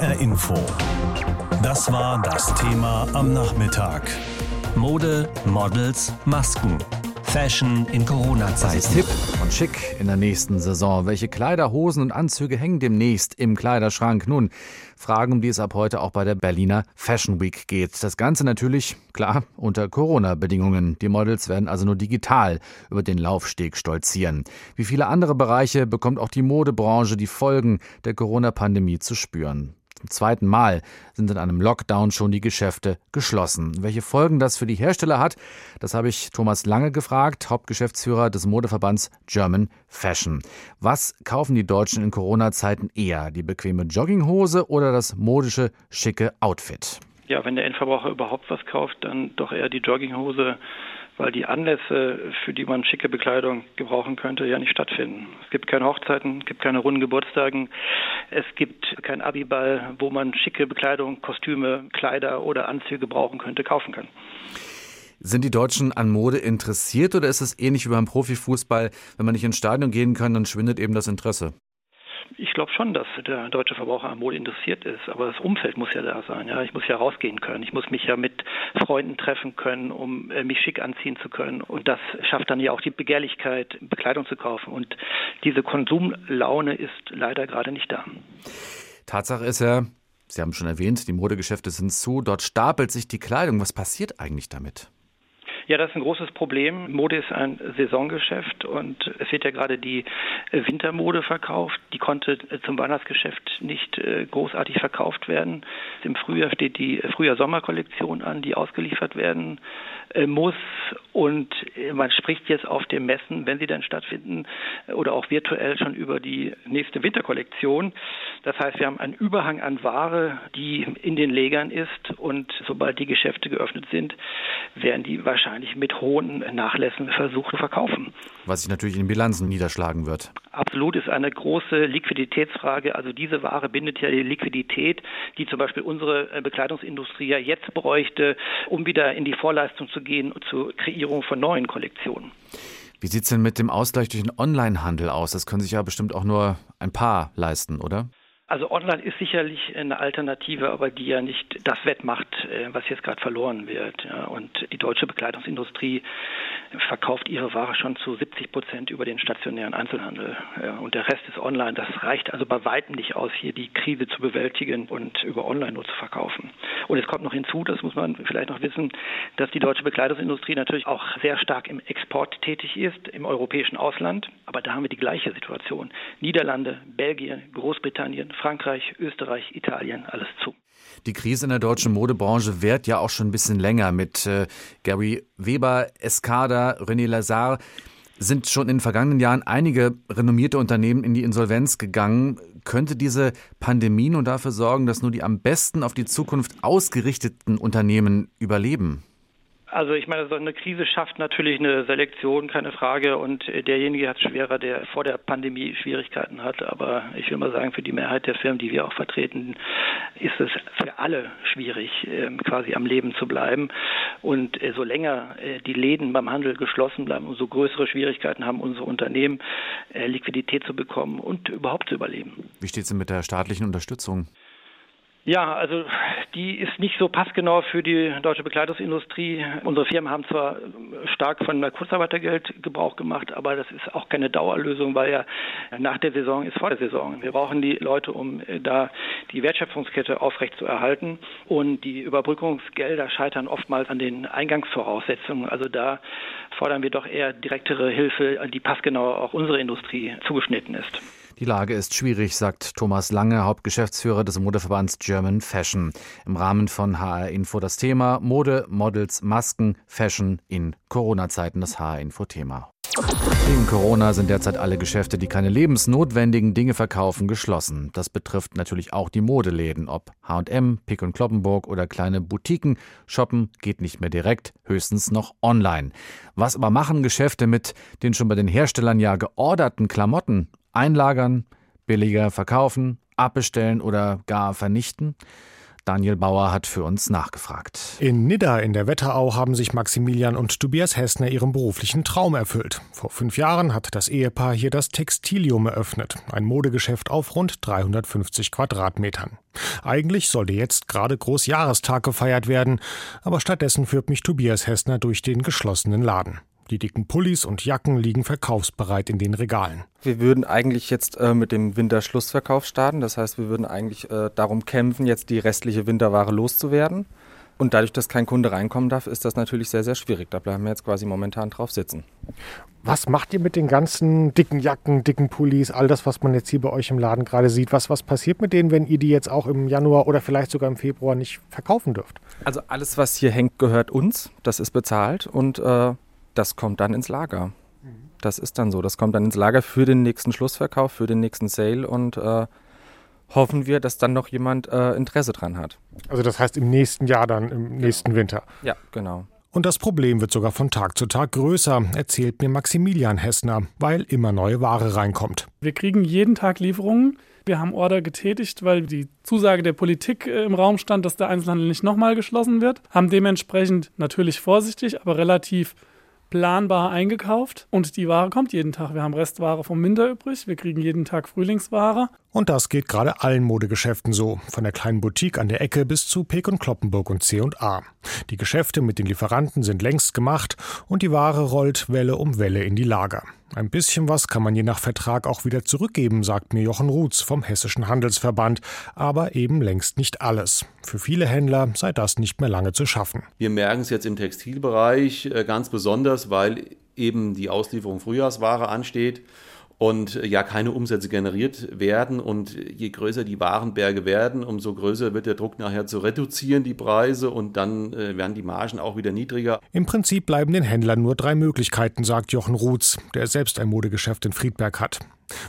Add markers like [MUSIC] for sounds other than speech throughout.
HR Info. Das war das Thema am Nachmittag. Mode, Models, Masken. Fashion in Corona-Zeiten. Was ist hip und schick in der nächsten Saison? Welche Kleider, Hosen und Anzüge hängen demnächst im Kleiderschrank? Nun, Fragen, um die es ab heute auch bei der Berliner Fashion Week geht. Das Ganze natürlich, klar, unter Corona-Bedingungen. Die Models werden also nur digital über den Laufsteg stolzieren. Wie viele andere Bereiche bekommt auch die Modebranche die Folgen der Corona-Pandemie zu spüren. Zum zweiten Mal sind in einem Lockdown schon die Geschäfte geschlossen. Welche Folgen das für die Hersteller hat, das habe ich Thomas Lange gefragt, Hauptgeschäftsführer des Modeverbands German Fashion. Was kaufen die Deutschen in Corona-Zeiten eher? Die bequeme Jogginghose oder das modische, schicke Outfit? Ja, wenn der Endverbraucher überhaupt was kauft, dann doch eher die Jogginghose weil die Anlässe, für die man schicke Bekleidung gebrauchen könnte, ja nicht stattfinden. Es gibt keine Hochzeiten, es gibt keine runden Geburtstagen, es gibt keinen Abiball, wo man schicke Bekleidung, Kostüme, Kleider oder Anzüge brauchen könnte, kaufen kann. Sind die Deutschen an Mode interessiert oder ist es ähnlich wie beim Profifußball, wenn man nicht ins Stadion gehen kann, dann schwindet eben das Interesse? Ich glaube schon, dass der deutsche Verbraucher am Mode interessiert ist, aber das Umfeld muss ja da sein. Ja, ich muss ja rausgehen können, ich muss mich ja mit Freunden treffen können, um äh, mich schick anziehen zu können. Und das schafft dann ja auch die Begehrlichkeit, Bekleidung zu kaufen. Und diese Konsumlaune ist leider gerade nicht da. Tatsache ist ja, Sie haben schon erwähnt, die Modegeschäfte sind zu. Dort stapelt sich die Kleidung. Was passiert eigentlich damit? Ja, das ist ein großes Problem. Mode ist ein Saisongeschäft und es wird ja gerade die Wintermode verkauft. Die konnte zum Weihnachtsgeschäft nicht äh, großartig verkauft werden. Im Frühjahr steht die Frühjahr-Sommer-Kollektion an, die ausgeliefert werden muss. Und äh, man spricht jetzt auf den Messen, wenn sie dann stattfinden, oder auch virtuell schon über die nächste Winterkollektion. Das heißt, wir haben einen Überhang an Ware, die in den Legern ist und sobald die Geschäfte geöffnet sind, werden die wahrscheinlich mit hohen Nachlässen versucht zu verkaufen. Was sich natürlich in den Bilanzen niederschlagen wird. Absolut ist eine große Liquiditätsfrage. Also diese Ware bindet ja die Liquidität, die zum Beispiel unsere äh, Bekleidungsindustrie ja jetzt bräuchte, um wieder in die Vorleistung zu gehen zur Kreierung von neuen Kollektionen. Wie sieht es denn mit dem Ausgleich durch den Onlinehandel aus? Das können sich ja bestimmt auch nur ein paar leisten, oder? Also online ist sicherlich eine Alternative, aber die ja nicht das wettmacht, äh, was jetzt gerade verloren wird. Und die deutsche Bekleidungsindustrie verkauft ihre Ware schon zu 70 Prozent über den stationären Einzelhandel. Und der Rest ist online. Das reicht also bei weitem nicht aus, hier die Krise zu bewältigen und über online nur zu verkaufen. Und es kommt noch hinzu, das muss man vielleicht noch wissen, dass die deutsche Bekleidungsindustrie natürlich auch sehr stark im Export tätig ist, im europäischen Ausland. Aber da haben wir die gleiche Situation. Niederlande, Belgien, Großbritannien, Frankreich, Österreich, Italien, alles zu. Die Krise in der deutschen Modebranche währt ja auch schon ein bisschen länger mit äh, Gary Weber, Escada, René Lazare sind schon in den vergangenen Jahren einige renommierte Unternehmen in die Insolvenz gegangen. Könnte diese Pandemie nun dafür sorgen, dass nur die am besten auf die Zukunft ausgerichteten Unternehmen überleben? Also ich meine, so eine Krise schafft natürlich eine Selektion, keine Frage. Und derjenige hat es schwerer, der vor der Pandemie Schwierigkeiten hat. Aber ich will mal sagen, für die Mehrheit der Firmen, die wir auch vertreten, ist es für alle schwierig, ähm, quasi am Leben zu bleiben. Und äh, so länger äh, die Läden beim Handel geschlossen bleiben, umso größere Schwierigkeiten haben unsere Unternehmen, äh, Liquidität zu bekommen und überhaupt zu überleben. Wie steht es denn mit der staatlichen Unterstützung? Ja, also die ist nicht so passgenau für die deutsche Bekleidungsindustrie. Unsere Firmen haben zwar stark von Kurzarbeitergeld Gebrauch gemacht, aber das ist auch keine Dauerlösung, weil ja nach der Saison ist vor der Saison. Wir brauchen die Leute, um äh, da die Wertschöpfungskette aufrecht zu erhalten. Und die Überbrückungsgelder scheitern oftmals an den Eingangsvoraussetzungen. Also da fordern wir doch eher direktere Hilfe, die passgenau auch unsere Industrie zugeschnitten ist. Die Lage ist schwierig, sagt Thomas Lange, Hauptgeschäftsführer des Modeverbands German Fashion. Im Rahmen von HR Info das Thema Mode, Models, Masken, Fashion in Corona-Zeiten, das HR Info Thema. Wegen Corona sind derzeit alle Geschäfte, die keine lebensnotwendigen Dinge verkaufen, geschlossen. Das betrifft natürlich auch die Modeläden, ob H&M, Pick und Kloppenburg oder kleine Boutiquen. Shoppen geht nicht mehr direkt, höchstens noch online. Was aber machen Geschäfte mit den schon bei den Herstellern ja georderten Klamotten? Einlagern, billiger verkaufen, abbestellen oder gar vernichten? Daniel Bauer hat für uns nachgefragt. In Nidda in der Wetterau haben sich Maximilian und Tobias Hessner ihren beruflichen Traum erfüllt. Vor fünf Jahren hat das Ehepaar hier das Textilium eröffnet, ein Modegeschäft auf rund 350 Quadratmetern. Eigentlich sollte jetzt gerade Großjahrestag gefeiert werden, aber stattdessen führt mich Tobias Hessner durch den geschlossenen Laden. Die dicken Pullis und Jacken liegen verkaufsbereit in den Regalen. Wir würden eigentlich jetzt äh, mit dem Winterschlussverkauf starten. Das heißt, wir würden eigentlich äh, darum kämpfen, jetzt die restliche Winterware loszuwerden. Und dadurch, dass kein Kunde reinkommen darf, ist das natürlich sehr, sehr schwierig. Da bleiben wir jetzt quasi momentan drauf sitzen. Was macht ihr mit den ganzen dicken Jacken, dicken Pullis, all das, was man jetzt hier bei euch im Laden gerade sieht? Was, was passiert mit denen, wenn ihr die jetzt auch im Januar oder vielleicht sogar im Februar nicht verkaufen dürft? Also alles, was hier hängt, gehört uns. Das ist bezahlt und äh, das kommt dann ins Lager. Das ist dann so. Das kommt dann ins Lager für den nächsten Schlussverkauf, für den nächsten Sale und äh, hoffen wir, dass dann noch jemand äh, Interesse dran hat. Also das heißt im nächsten Jahr dann, im genau. nächsten Winter. Ja, genau. Und das Problem wird sogar von Tag zu Tag größer, erzählt mir Maximilian Hessner, weil immer neue Ware reinkommt. Wir kriegen jeden Tag Lieferungen. Wir haben Order getätigt, weil die Zusage der Politik äh, im Raum stand, dass der Einzelhandel nicht nochmal geschlossen wird. Haben dementsprechend natürlich vorsichtig, aber relativ planbar eingekauft und die Ware kommt jeden Tag. Wir haben Restware vom Winter übrig, wir kriegen jeden Tag Frühlingsware. Und das geht gerade allen Modegeschäften so, von der kleinen Boutique an der Ecke bis zu Peek und Kloppenburg und C&A. Die Geschäfte mit den Lieferanten sind längst gemacht und die Ware rollt Welle um Welle in die Lager. Ein bisschen was kann man je nach Vertrag auch wieder zurückgeben, sagt mir Jochen Ruths vom Hessischen Handelsverband, aber eben längst nicht alles. Für viele Händler sei das nicht mehr lange zu schaffen. Wir merken es jetzt im Textilbereich äh, ganz besonders, weil eben die Auslieferung Frühjahrsware ansteht und äh, ja keine Umsätze generiert werden. Und je größer die Warenberge werden, umso größer wird der Druck nachher zu reduzieren, die Preise, und dann äh, werden die Margen auch wieder niedriger. Im Prinzip bleiben den Händlern nur drei Möglichkeiten, sagt Jochen Ruths, der selbst ein Modegeschäft in Friedberg hat.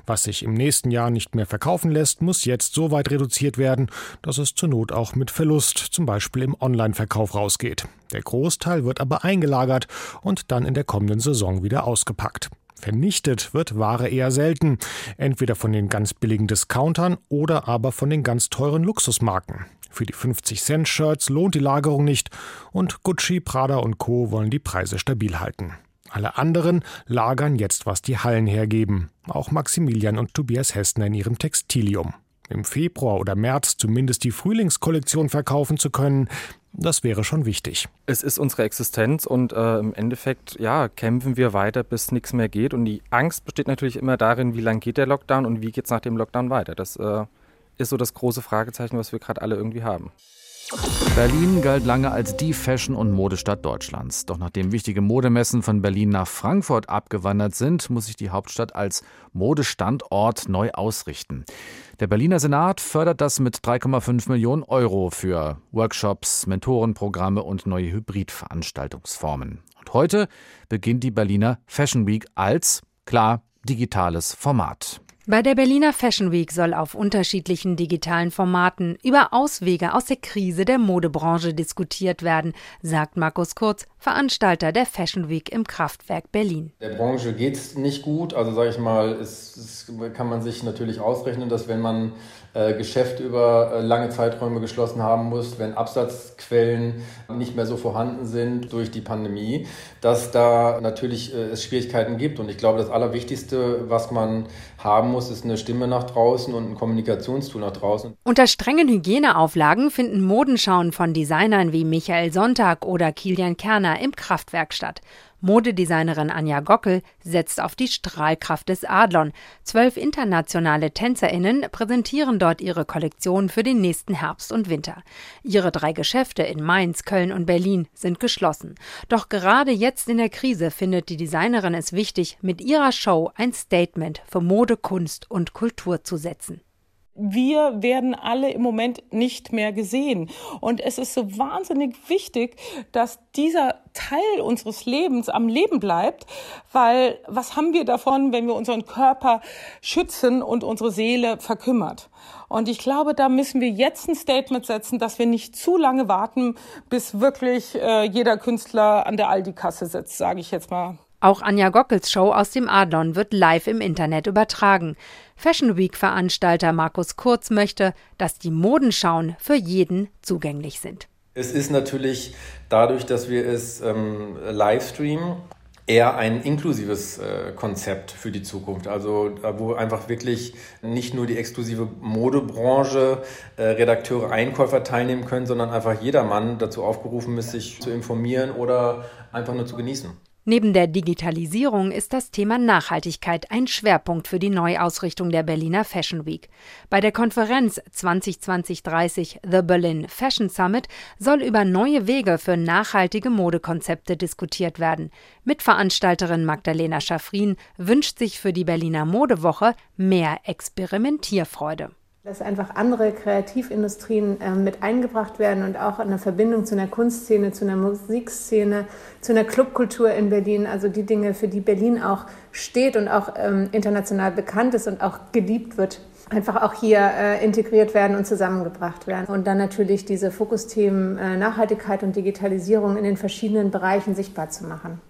Was sich im nächsten Jahr nicht mehr verkaufen lässt, muss jetzt so weit reduziert werden, dass es zur Not auch mit Verlust, zum Beispiel im Online-Verkauf, rausgeht. Der Großteil wird aber eingelagert und dann in der kommenden Saison wieder ausgepackt. Vernichtet wird Ware eher selten, entweder von den ganz billigen Discountern oder aber von den ganz teuren Luxusmarken. Für die 50-Cent-Shirts lohnt die Lagerung nicht und Gucci, Prada und Co. wollen die Preise stabil halten. Alle anderen lagern jetzt, was die Hallen hergeben. Auch Maximilian und Tobias Hessner in ihrem Textilium. Im Februar oder März zumindest die Frühlingskollektion verkaufen zu können, das wäre schon wichtig. Es ist unsere Existenz und äh, im Endeffekt ja, kämpfen wir weiter, bis nichts mehr geht. Und die Angst besteht natürlich immer darin, wie lange geht der Lockdown und wie geht es nach dem Lockdown weiter. Das äh, ist so das große Fragezeichen, was wir gerade alle irgendwie haben. Berlin galt lange als die Fashion- und Modestadt Deutschlands. Doch nachdem wichtige Modemessen von Berlin nach Frankfurt abgewandert sind, muss sich die Hauptstadt als Modestandort neu ausrichten. Der Berliner Senat fördert das mit 3,5 Millionen Euro für Workshops, Mentorenprogramme und neue Hybridveranstaltungsformen. Und heute beginnt die Berliner Fashion Week als, klar, digitales Format. Bei der Berliner Fashion Week soll auf unterschiedlichen digitalen Formaten über Auswege aus der Krise der Modebranche diskutiert werden, sagt Markus Kurz, Veranstalter der Fashion Week im Kraftwerk Berlin. Der Branche geht es nicht gut. Also sage ich mal, es, es kann man sich natürlich ausrechnen, dass wenn man äh, Geschäfte über äh, lange Zeiträume geschlossen haben muss, wenn Absatzquellen nicht mehr so vorhanden sind durch die Pandemie, dass da natürlich äh, es Schwierigkeiten gibt. Und ich glaube, das Allerwichtigste, was man haben muss, ist eine Stimme nach draußen und ein Kommunikationstool nach draußen. Unter strengen Hygieneauflagen finden Modenschauen von Designern wie Michael Sonntag oder Kilian Kerner im Kraftwerk statt. Modedesignerin Anja Gockel setzt auf die Strahlkraft des Adlon. Zwölf internationale TänzerInnen präsentieren dort ihre Kollektion für den nächsten Herbst und Winter. Ihre drei Geschäfte in Mainz, Köln und Berlin sind geschlossen. Doch gerade jetzt in der Krise findet die Designerin es wichtig, mit ihrer Show ein Statement für Mode, Kunst und Kultur zu setzen wir werden alle im Moment nicht mehr gesehen. Und es ist so wahnsinnig wichtig, dass dieser Teil unseres Lebens am Leben bleibt, weil was haben wir davon, wenn wir unseren Körper schützen und unsere Seele verkümmert? Und ich glaube, da müssen wir jetzt ein Statement setzen, dass wir nicht zu lange warten, bis wirklich äh, jeder Künstler an der Aldi-Kasse sitzt, sage ich jetzt mal Auch Anja Gockels Show aus dem Adlon wird live im Internet übertragen. Fashion Week-Veranstalter Markus Kurz möchte, dass die Modenschauen für jeden zugänglich sind. Es ist natürlich dadurch, dass wir es ähm, live streamen, eher ein inklusives äh, Konzept für die Zukunft. Also wo einfach wirklich nicht nur die exklusive Modebranche, äh, Redakteure, Einkäufer teilnehmen können, sondern einfach jedermann dazu aufgerufen ist, sich zu informieren oder einfach nur zu genießen. Neben der Digitalisierung ist das Thema Nachhaltigkeit ein Schwerpunkt für die Neuausrichtung der Berliner Fashion Week. Bei der Konferenz 2020-30 The Berlin Fashion Summit soll über neue Wege für nachhaltige Modekonzepte diskutiert werden. Mitveranstalterin Magdalena Schaffrin wünscht sich für die Berliner Modewoche mehr Experimentierfreude dass einfach andere Kreativindustrien äh, mit eingebracht werden und auch eine Verbindung zu einer Kunstszene, zu einer Musikszene, zu einer Clubkultur in Berlin, also die Dinge, für die Berlin auch steht und auch ähm, international bekannt ist und auch geliebt wird, einfach auch hier äh, integriert werden und zusammengebracht werden. Und dann natürlich diese Fokusthemen äh, Nachhaltigkeit und Digitalisierung in den verschiedenen Bereichen sichtbar zu machen.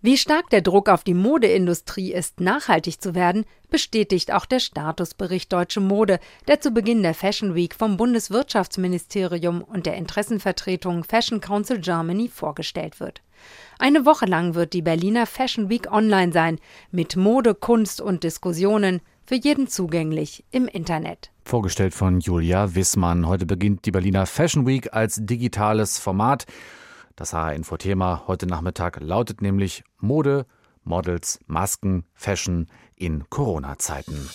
Wie stark der Druck auf die Modeindustrie ist, nachhaltig zu werden, bestätigt auch der Statusbericht Deutsche Mode, der zu Beginn der Fashion Week vom Bundeswirtschaftsministerium und der Interessenvertretung Fashion Council Germany vorgestellt wird. Eine Woche lang wird die Berliner Fashion Week online sein, mit Mode, Kunst und Diskussionen, für jeden zugänglich im Internet. Vorgestellt von Julia Wissmann. Heute beginnt die Berliner Fashion Week als digitales Format. Das HR-Info-Thema heute Nachmittag lautet nämlich Mode, Models, Masken, Fashion in Corona-Zeiten.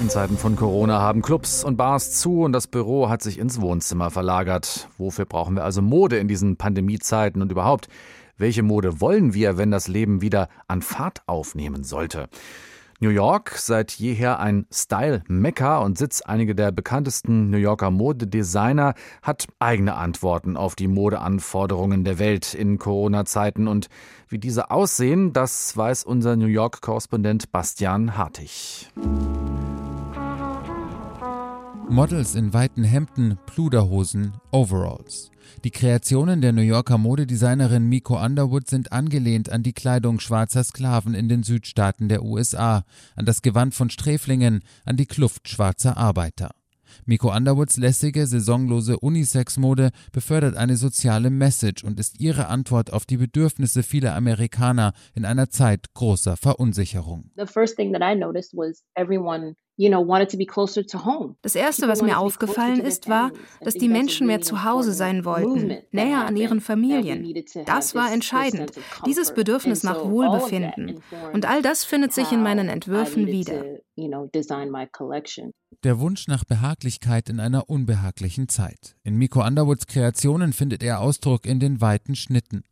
In Zeiten von Corona haben Clubs und Bars zu und das Büro hat sich ins Wohnzimmer verlagert. Wofür brauchen wir also Mode in diesen Pandemiezeiten und überhaupt? Welche Mode wollen wir, wenn das Leben wieder an Fahrt aufnehmen sollte? New York, seit jeher ein Style-Mekka und Sitz einiger der bekanntesten New Yorker Modedesigner, hat eigene Antworten auf die Modeanforderungen der Welt in Corona-Zeiten. Und wie diese aussehen, das weiß unser New York-Korrespondent Bastian Hartig. Models in weiten Hemden, Pluderhosen, Overalls. Die Kreationen der New Yorker Modedesignerin Miko Underwood sind angelehnt an die Kleidung schwarzer Sklaven in den Südstaaten der USA, an das Gewand von Sträflingen, an die Kluft schwarzer Arbeiter. Miko Underwoods lässige, saisonlose Unisex-Mode befördert eine soziale Message und ist ihre Antwort auf die Bedürfnisse vieler Amerikaner in einer Zeit großer Verunsicherung. The first thing that I noticed was everyone das Erste, was mir aufgefallen ist, war, dass die Menschen mehr zu Hause sein wollten, näher an ihren Familien. Das war entscheidend, dieses Bedürfnis nach Wohlbefinden. Und all das findet sich in meinen Entwürfen wieder. Der Wunsch nach Behaglichkeit in einer unbehaglichen Zeit. In Miko Underwoods Kreationen findet er Ausdruck in den weiten Schnitten.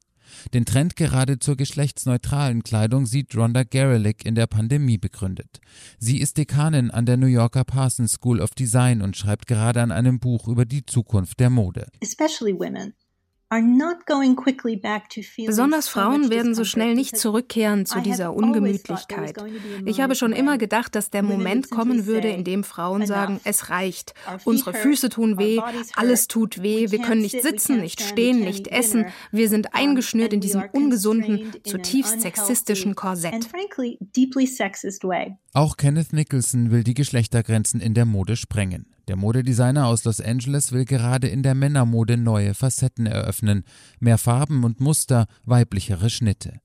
Den Trend gerade zur geschlechtsneutralen Kleidung sieht Rhonda Garelick in der Pandemie begründet. Sie ist Dekanin an der New Yorker Parsons School of Design und schreibt gerade an einem Buch über die Zukunft der Mode. Especially women. Besonders Frauen werden so schnell nicht zurückkehren zu dieser Ungemütlichkeit. Ich habe schon immer gedacht, dass der Moment kommen würde, in dem Frauen sagen, es reicht. Unsere Füße tun weh, alles tut weh, wir können nicht sitzen, nicht stehen, nicht essen. Wir sind eingeschnürt in diesem ungesunden, zutiefst sexistischen Korsett. Auch Kenneth Nicholson will die Geschlechtergrenzen in der Mode sprengen. Der Modedesigner aus Los Angeles will gerade in der Männermode neue Facetten eröffnen. Mehr Farben und Muster, weiblichere Schnitte.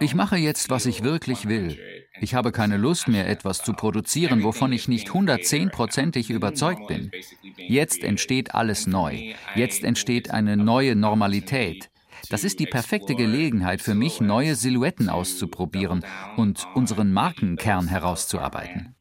Ich mache jetzt, was ich wirklich will. Ich habe keine Lust mehr, etwas zu produzieren, wovon ich nicht 110%ig überzeugt bin. Jetzt entsteht alles neu. Jetzt entsteht eine neue Normalität. Das ist die perfekte Gelegenheit für mich, neue Silhouetten auszuprobieren und unseren Markenkern herauszuarbeiten.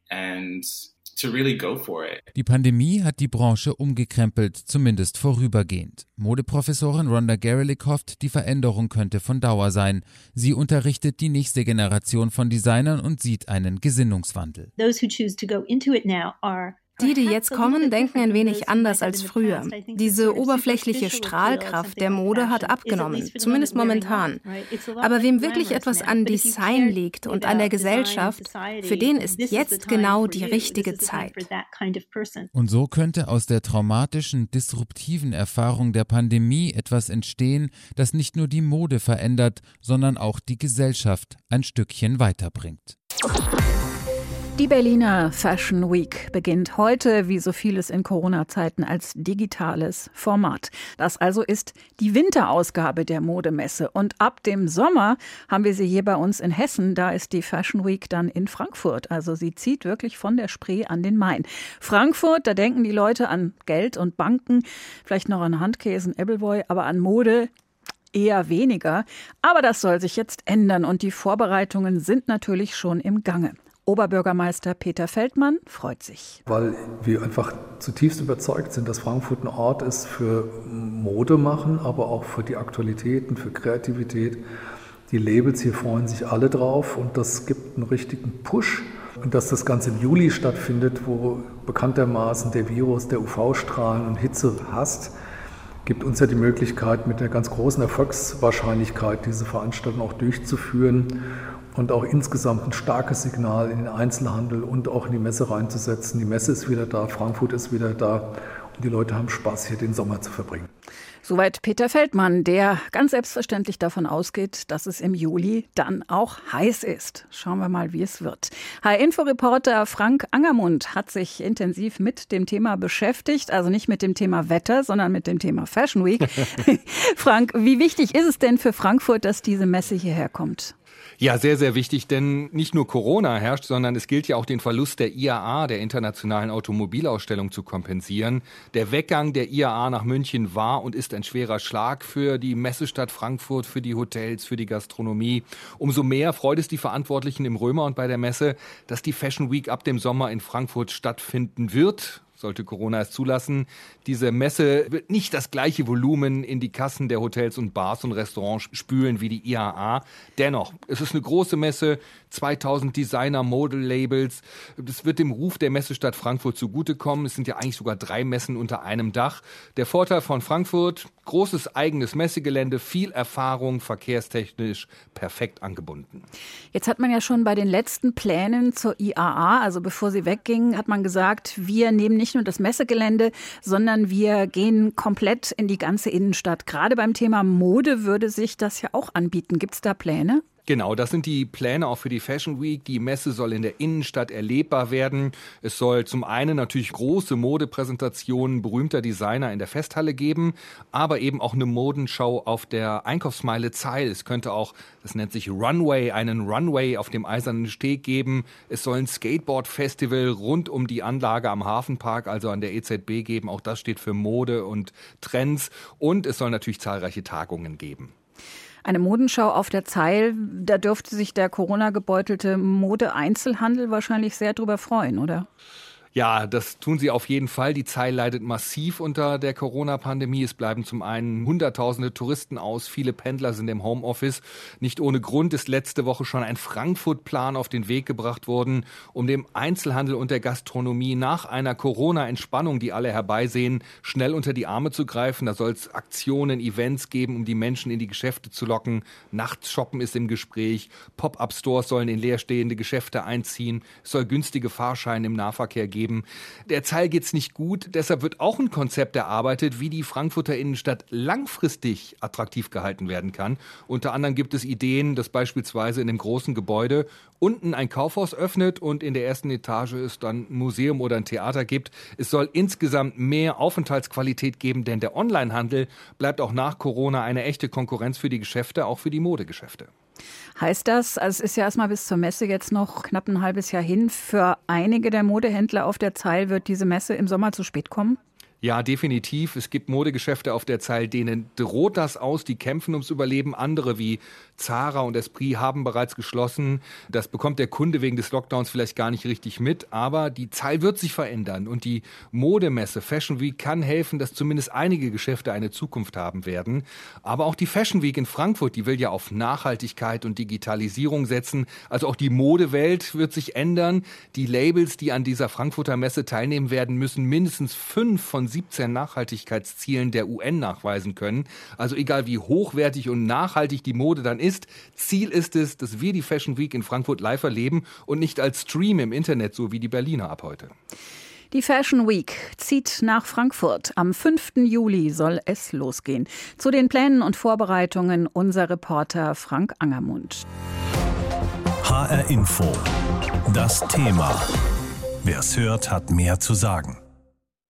Die Pandemie hat die Branche umgekrempelt, zumindest vorübergehend. Modeprofessorin Rhonda Garelick hofft, die Veränderung könnte von Dauer sein. Sie unterrichtet die nächste Generation von Designern und sieht einen Gesinnungswandel. Those who choose to go into it now are Die, die jetzt kommen, denken ein wenig anders als früher. Diese oberflächliche Strahlkraft der Mode hat abgenommen, zumindest momentan. Aber wem wirklich etwas an Design liegt und an der Gesellschaft, für den ist jetzt genau die richtige Zeit. Und so könnte aus der traumatischen, disruptiven Erfahrung der Pandemie etwas entstehen, das nicht nur die Mode verändert, sondern auch die Gesellschaft ein Stückchen weiterbringt. Die Berliner Fashion Week beginnt heute, wie so vieles in Corona-Zeiten, als digitales Format. Das also ist die Winterausgabe der Modemesse. Und ab dem Sommer haben wir sie hier bei uns in Hessen. Da ist die Fashion Week dann in Frankfurt. Also sie zieht wirklich von der Spree an den Main. Frankfurt, da denken die Leute an Geld und Banken, vielleicht noch an Handkäsen, Appleboy, aber an Mode eher weniger. Aber das soll sich jetzt ändern und die Vorbereitungen sind natürlich schon im Gange. Oberbürgermeister Peter Feldmann freut sich. Weil wir einfach zutiefst überzeugt sind, dass Frankfurt ein Ort ist für Mode machen, aber auch für die Aktualitäten, für Kreativität. Die Labels hier freuen sich alle drauf und das gibt einen richtigen Push. Und dass das Ganze im Juli stattfindet, wo bekanntermaßen der Virus der UV-Strahlen und Hitze hasst, gibt uns ja die Möglichkeit, mit einer ganz großen Erfolgswahrscheinlichkeit diese Veranstaltung auch durchzuführen und auch insgesamt ein starkes Signal in den Einzelhandel und auch in die Messe reinzusetzen. Die Messe ist wieder da, Frankfurt ist wieder da und die Leute haben Spaß, hier den Sommer zu verbringen. Soweit Peter Feldmann, der ganz selbstverständlich davon ausgeht, dass es im Juli dann auch heiß ist. Schauen wir mal, wie es wird. H-Info-Reporter Frank Angermund hat sich intensiv mit dem Thema beschäftigt, also nicht mit dem Thema Wetter, sondern mit dem Thema Fashion Week. [LAUGHS] Frank, wie wichtig ist es denn für Frankfurt, dass diese Messe hierher kommt? Ja, sehr, sehr wichtig, denn nicht nur Corona herrscht, sondern es gilt ja auch den Verlust der IAA, der Internationalen Automobilausstellung, zu kompensieren. Der Weggang der IAA nach München war und ist ein schwerer Schlag für die Messestadt Frankfurt, für die Hotels, für die Gastronomie. Umso mehr freut es die Verantwortlichen im Römer und bei der Messe, dass die Fashion Week ab dem Sommer in Frankfurt stattfinden wird sollte Corona es zulassen. Diese Messe wird nicht das gleiche Volumen in die Kassen der Hotels und Bars und Restaurants spülen wie die IAA. Dennoch, es ist eine große Messe, 2000 Designer, Model Labels. Das wird dem Ruf der Messestadt Frankfurt zugutekommen. Es sind ja eigentlich sogar drei Messen unter einem Dach. Der Vorteil von Frankfurt, großes eigenes Messegelände, viel Erfahrung, verkehrstechnisch perfekt angebunden. Jetzt hat man ja schon bei den letzten Plänen zur IAA, also bevor sie wegging, hat man gesagt, wir nehmen nicht nur das Messegelände, sondern wir gehen komplett in die ganze Innenstadt. Gerade beim Thema Mode würde sich das ja auch anbieten. Gibt es da Pläne? Genau, das sind die Pläne auch für die Fashion Week. Die Messe soll in der Innenstadt erlebbar werden. Es soll zum einen natürlich große Modepräsentationen berühmter Designer in der Festhalle geben, aber eben auch eine Modenschau auf der Einkaufsmeile Zeil. Es könnte auch, das nennt sich Runway, einen Runway auf dem Eisernen Steg geben. Es soll ein Skateboard-Festival rund um die Anlage am Hafenpark, also an der EZB geben. Auch das steht für Mode und Trends. Und es soll natürlich zahlreiche Tagungen geben. Eine Modenschau auf der Zeil, da dürfte sich der Corona-gebeutelte Mode-Einzelhandel wahrscheinlich sehr drüber freuen, oder? Ja, das tun sie auf jeden Fall. Die Zeil leidet massiv unter der Corona-Pandemie. Es bleiben zum einen Hunderttausende Touristen aus, viele Pendler sind im Homeoffice. Nicht ohne Grund ist letzte Woche schon ein Frankfurt-Plan auf den Weg gebracht worden, um dem Einzelhandel und der Gastronomie nach einer Corona-Entspannung, die alle herbeisehen, schnell unter die Arme zu greifen. Da soll es Aktionen, Events geben, um die Menschen in die Geschäfte zu locken. Nachts shoppen ist im Gespräch. Pop-up-Stores sollen in leerstehende Geschäfte einziehen. Es soll günstige Fahrscheine im Nahverkehr geben geben. Der Zeil geht's nicht gut, deshalb wird auch ein Konzept erarbeitet, wie die Frankfurter Innenstadt langfristig attraktiv gehalten werden kann. Unter anderem gibt es Ideen, dass beispielsweise in dem großen Gebäude unten ein Kaufhaus öffnet und in der ersten Etage es dann ein Museum oder ein Theater gibt. Es soll insgesamt mehr Aufenthaltsqualität geben, denn der Onlinehandel bleibt auch nach Corona eine echte Konkurrenz für die Geschäfte, auch für die Modegeschäfte. Heißt das, also es ist ja erstmal bis zur Messe jetzt noch knapp ein halbes Jahr hin, für einige der Modehändler auf der Zeil wird diese Messe im Sommer zu spät kommen? Ja, definitiv. Es gibt Modegeschäfte auf der Zeil, denen droht das aus. Die kämpfen ums Überleben. Andere wie Zara und Esprit haben bereits geschlossen. Das bekommt der Kunde wegen des Lockdowns vielleicht gar nicht richtig mit. Aber die Zahl wird sich verändern. Und die Modemesse Fashion Week kann helfen, dass zumindest einige Geschäfte eine Zukunft haben werden. Aber auch die Fashion Week in Frankfurt, die will ja auf Nachhaltigkeit und Digitalisierung setzen. Also auch die Modewelt wird sich ändern. Die Labels, die an dieser Frankfurter Messe teilnehmen werden, müssen mindestens fünf von 17 Nachhaltigkeitszielen der UN nachweisen können. Also egal wie hochwertig und nachhaltig die Mode dann ist, Ziel ist es, dass wir die Fashion Week in Frankfurt live erleben und nicht als Stream im Internet, so wie die Berliner ab heute. Die Fashion Week zieht nach Frankfurt. Am 5. Juli soll es losgehen. Zu den Plänen und Vorbereitungen unser Reporter Frank Angermund. HR Info. Das Thema. Wer es hört, hat mehr zu sagen.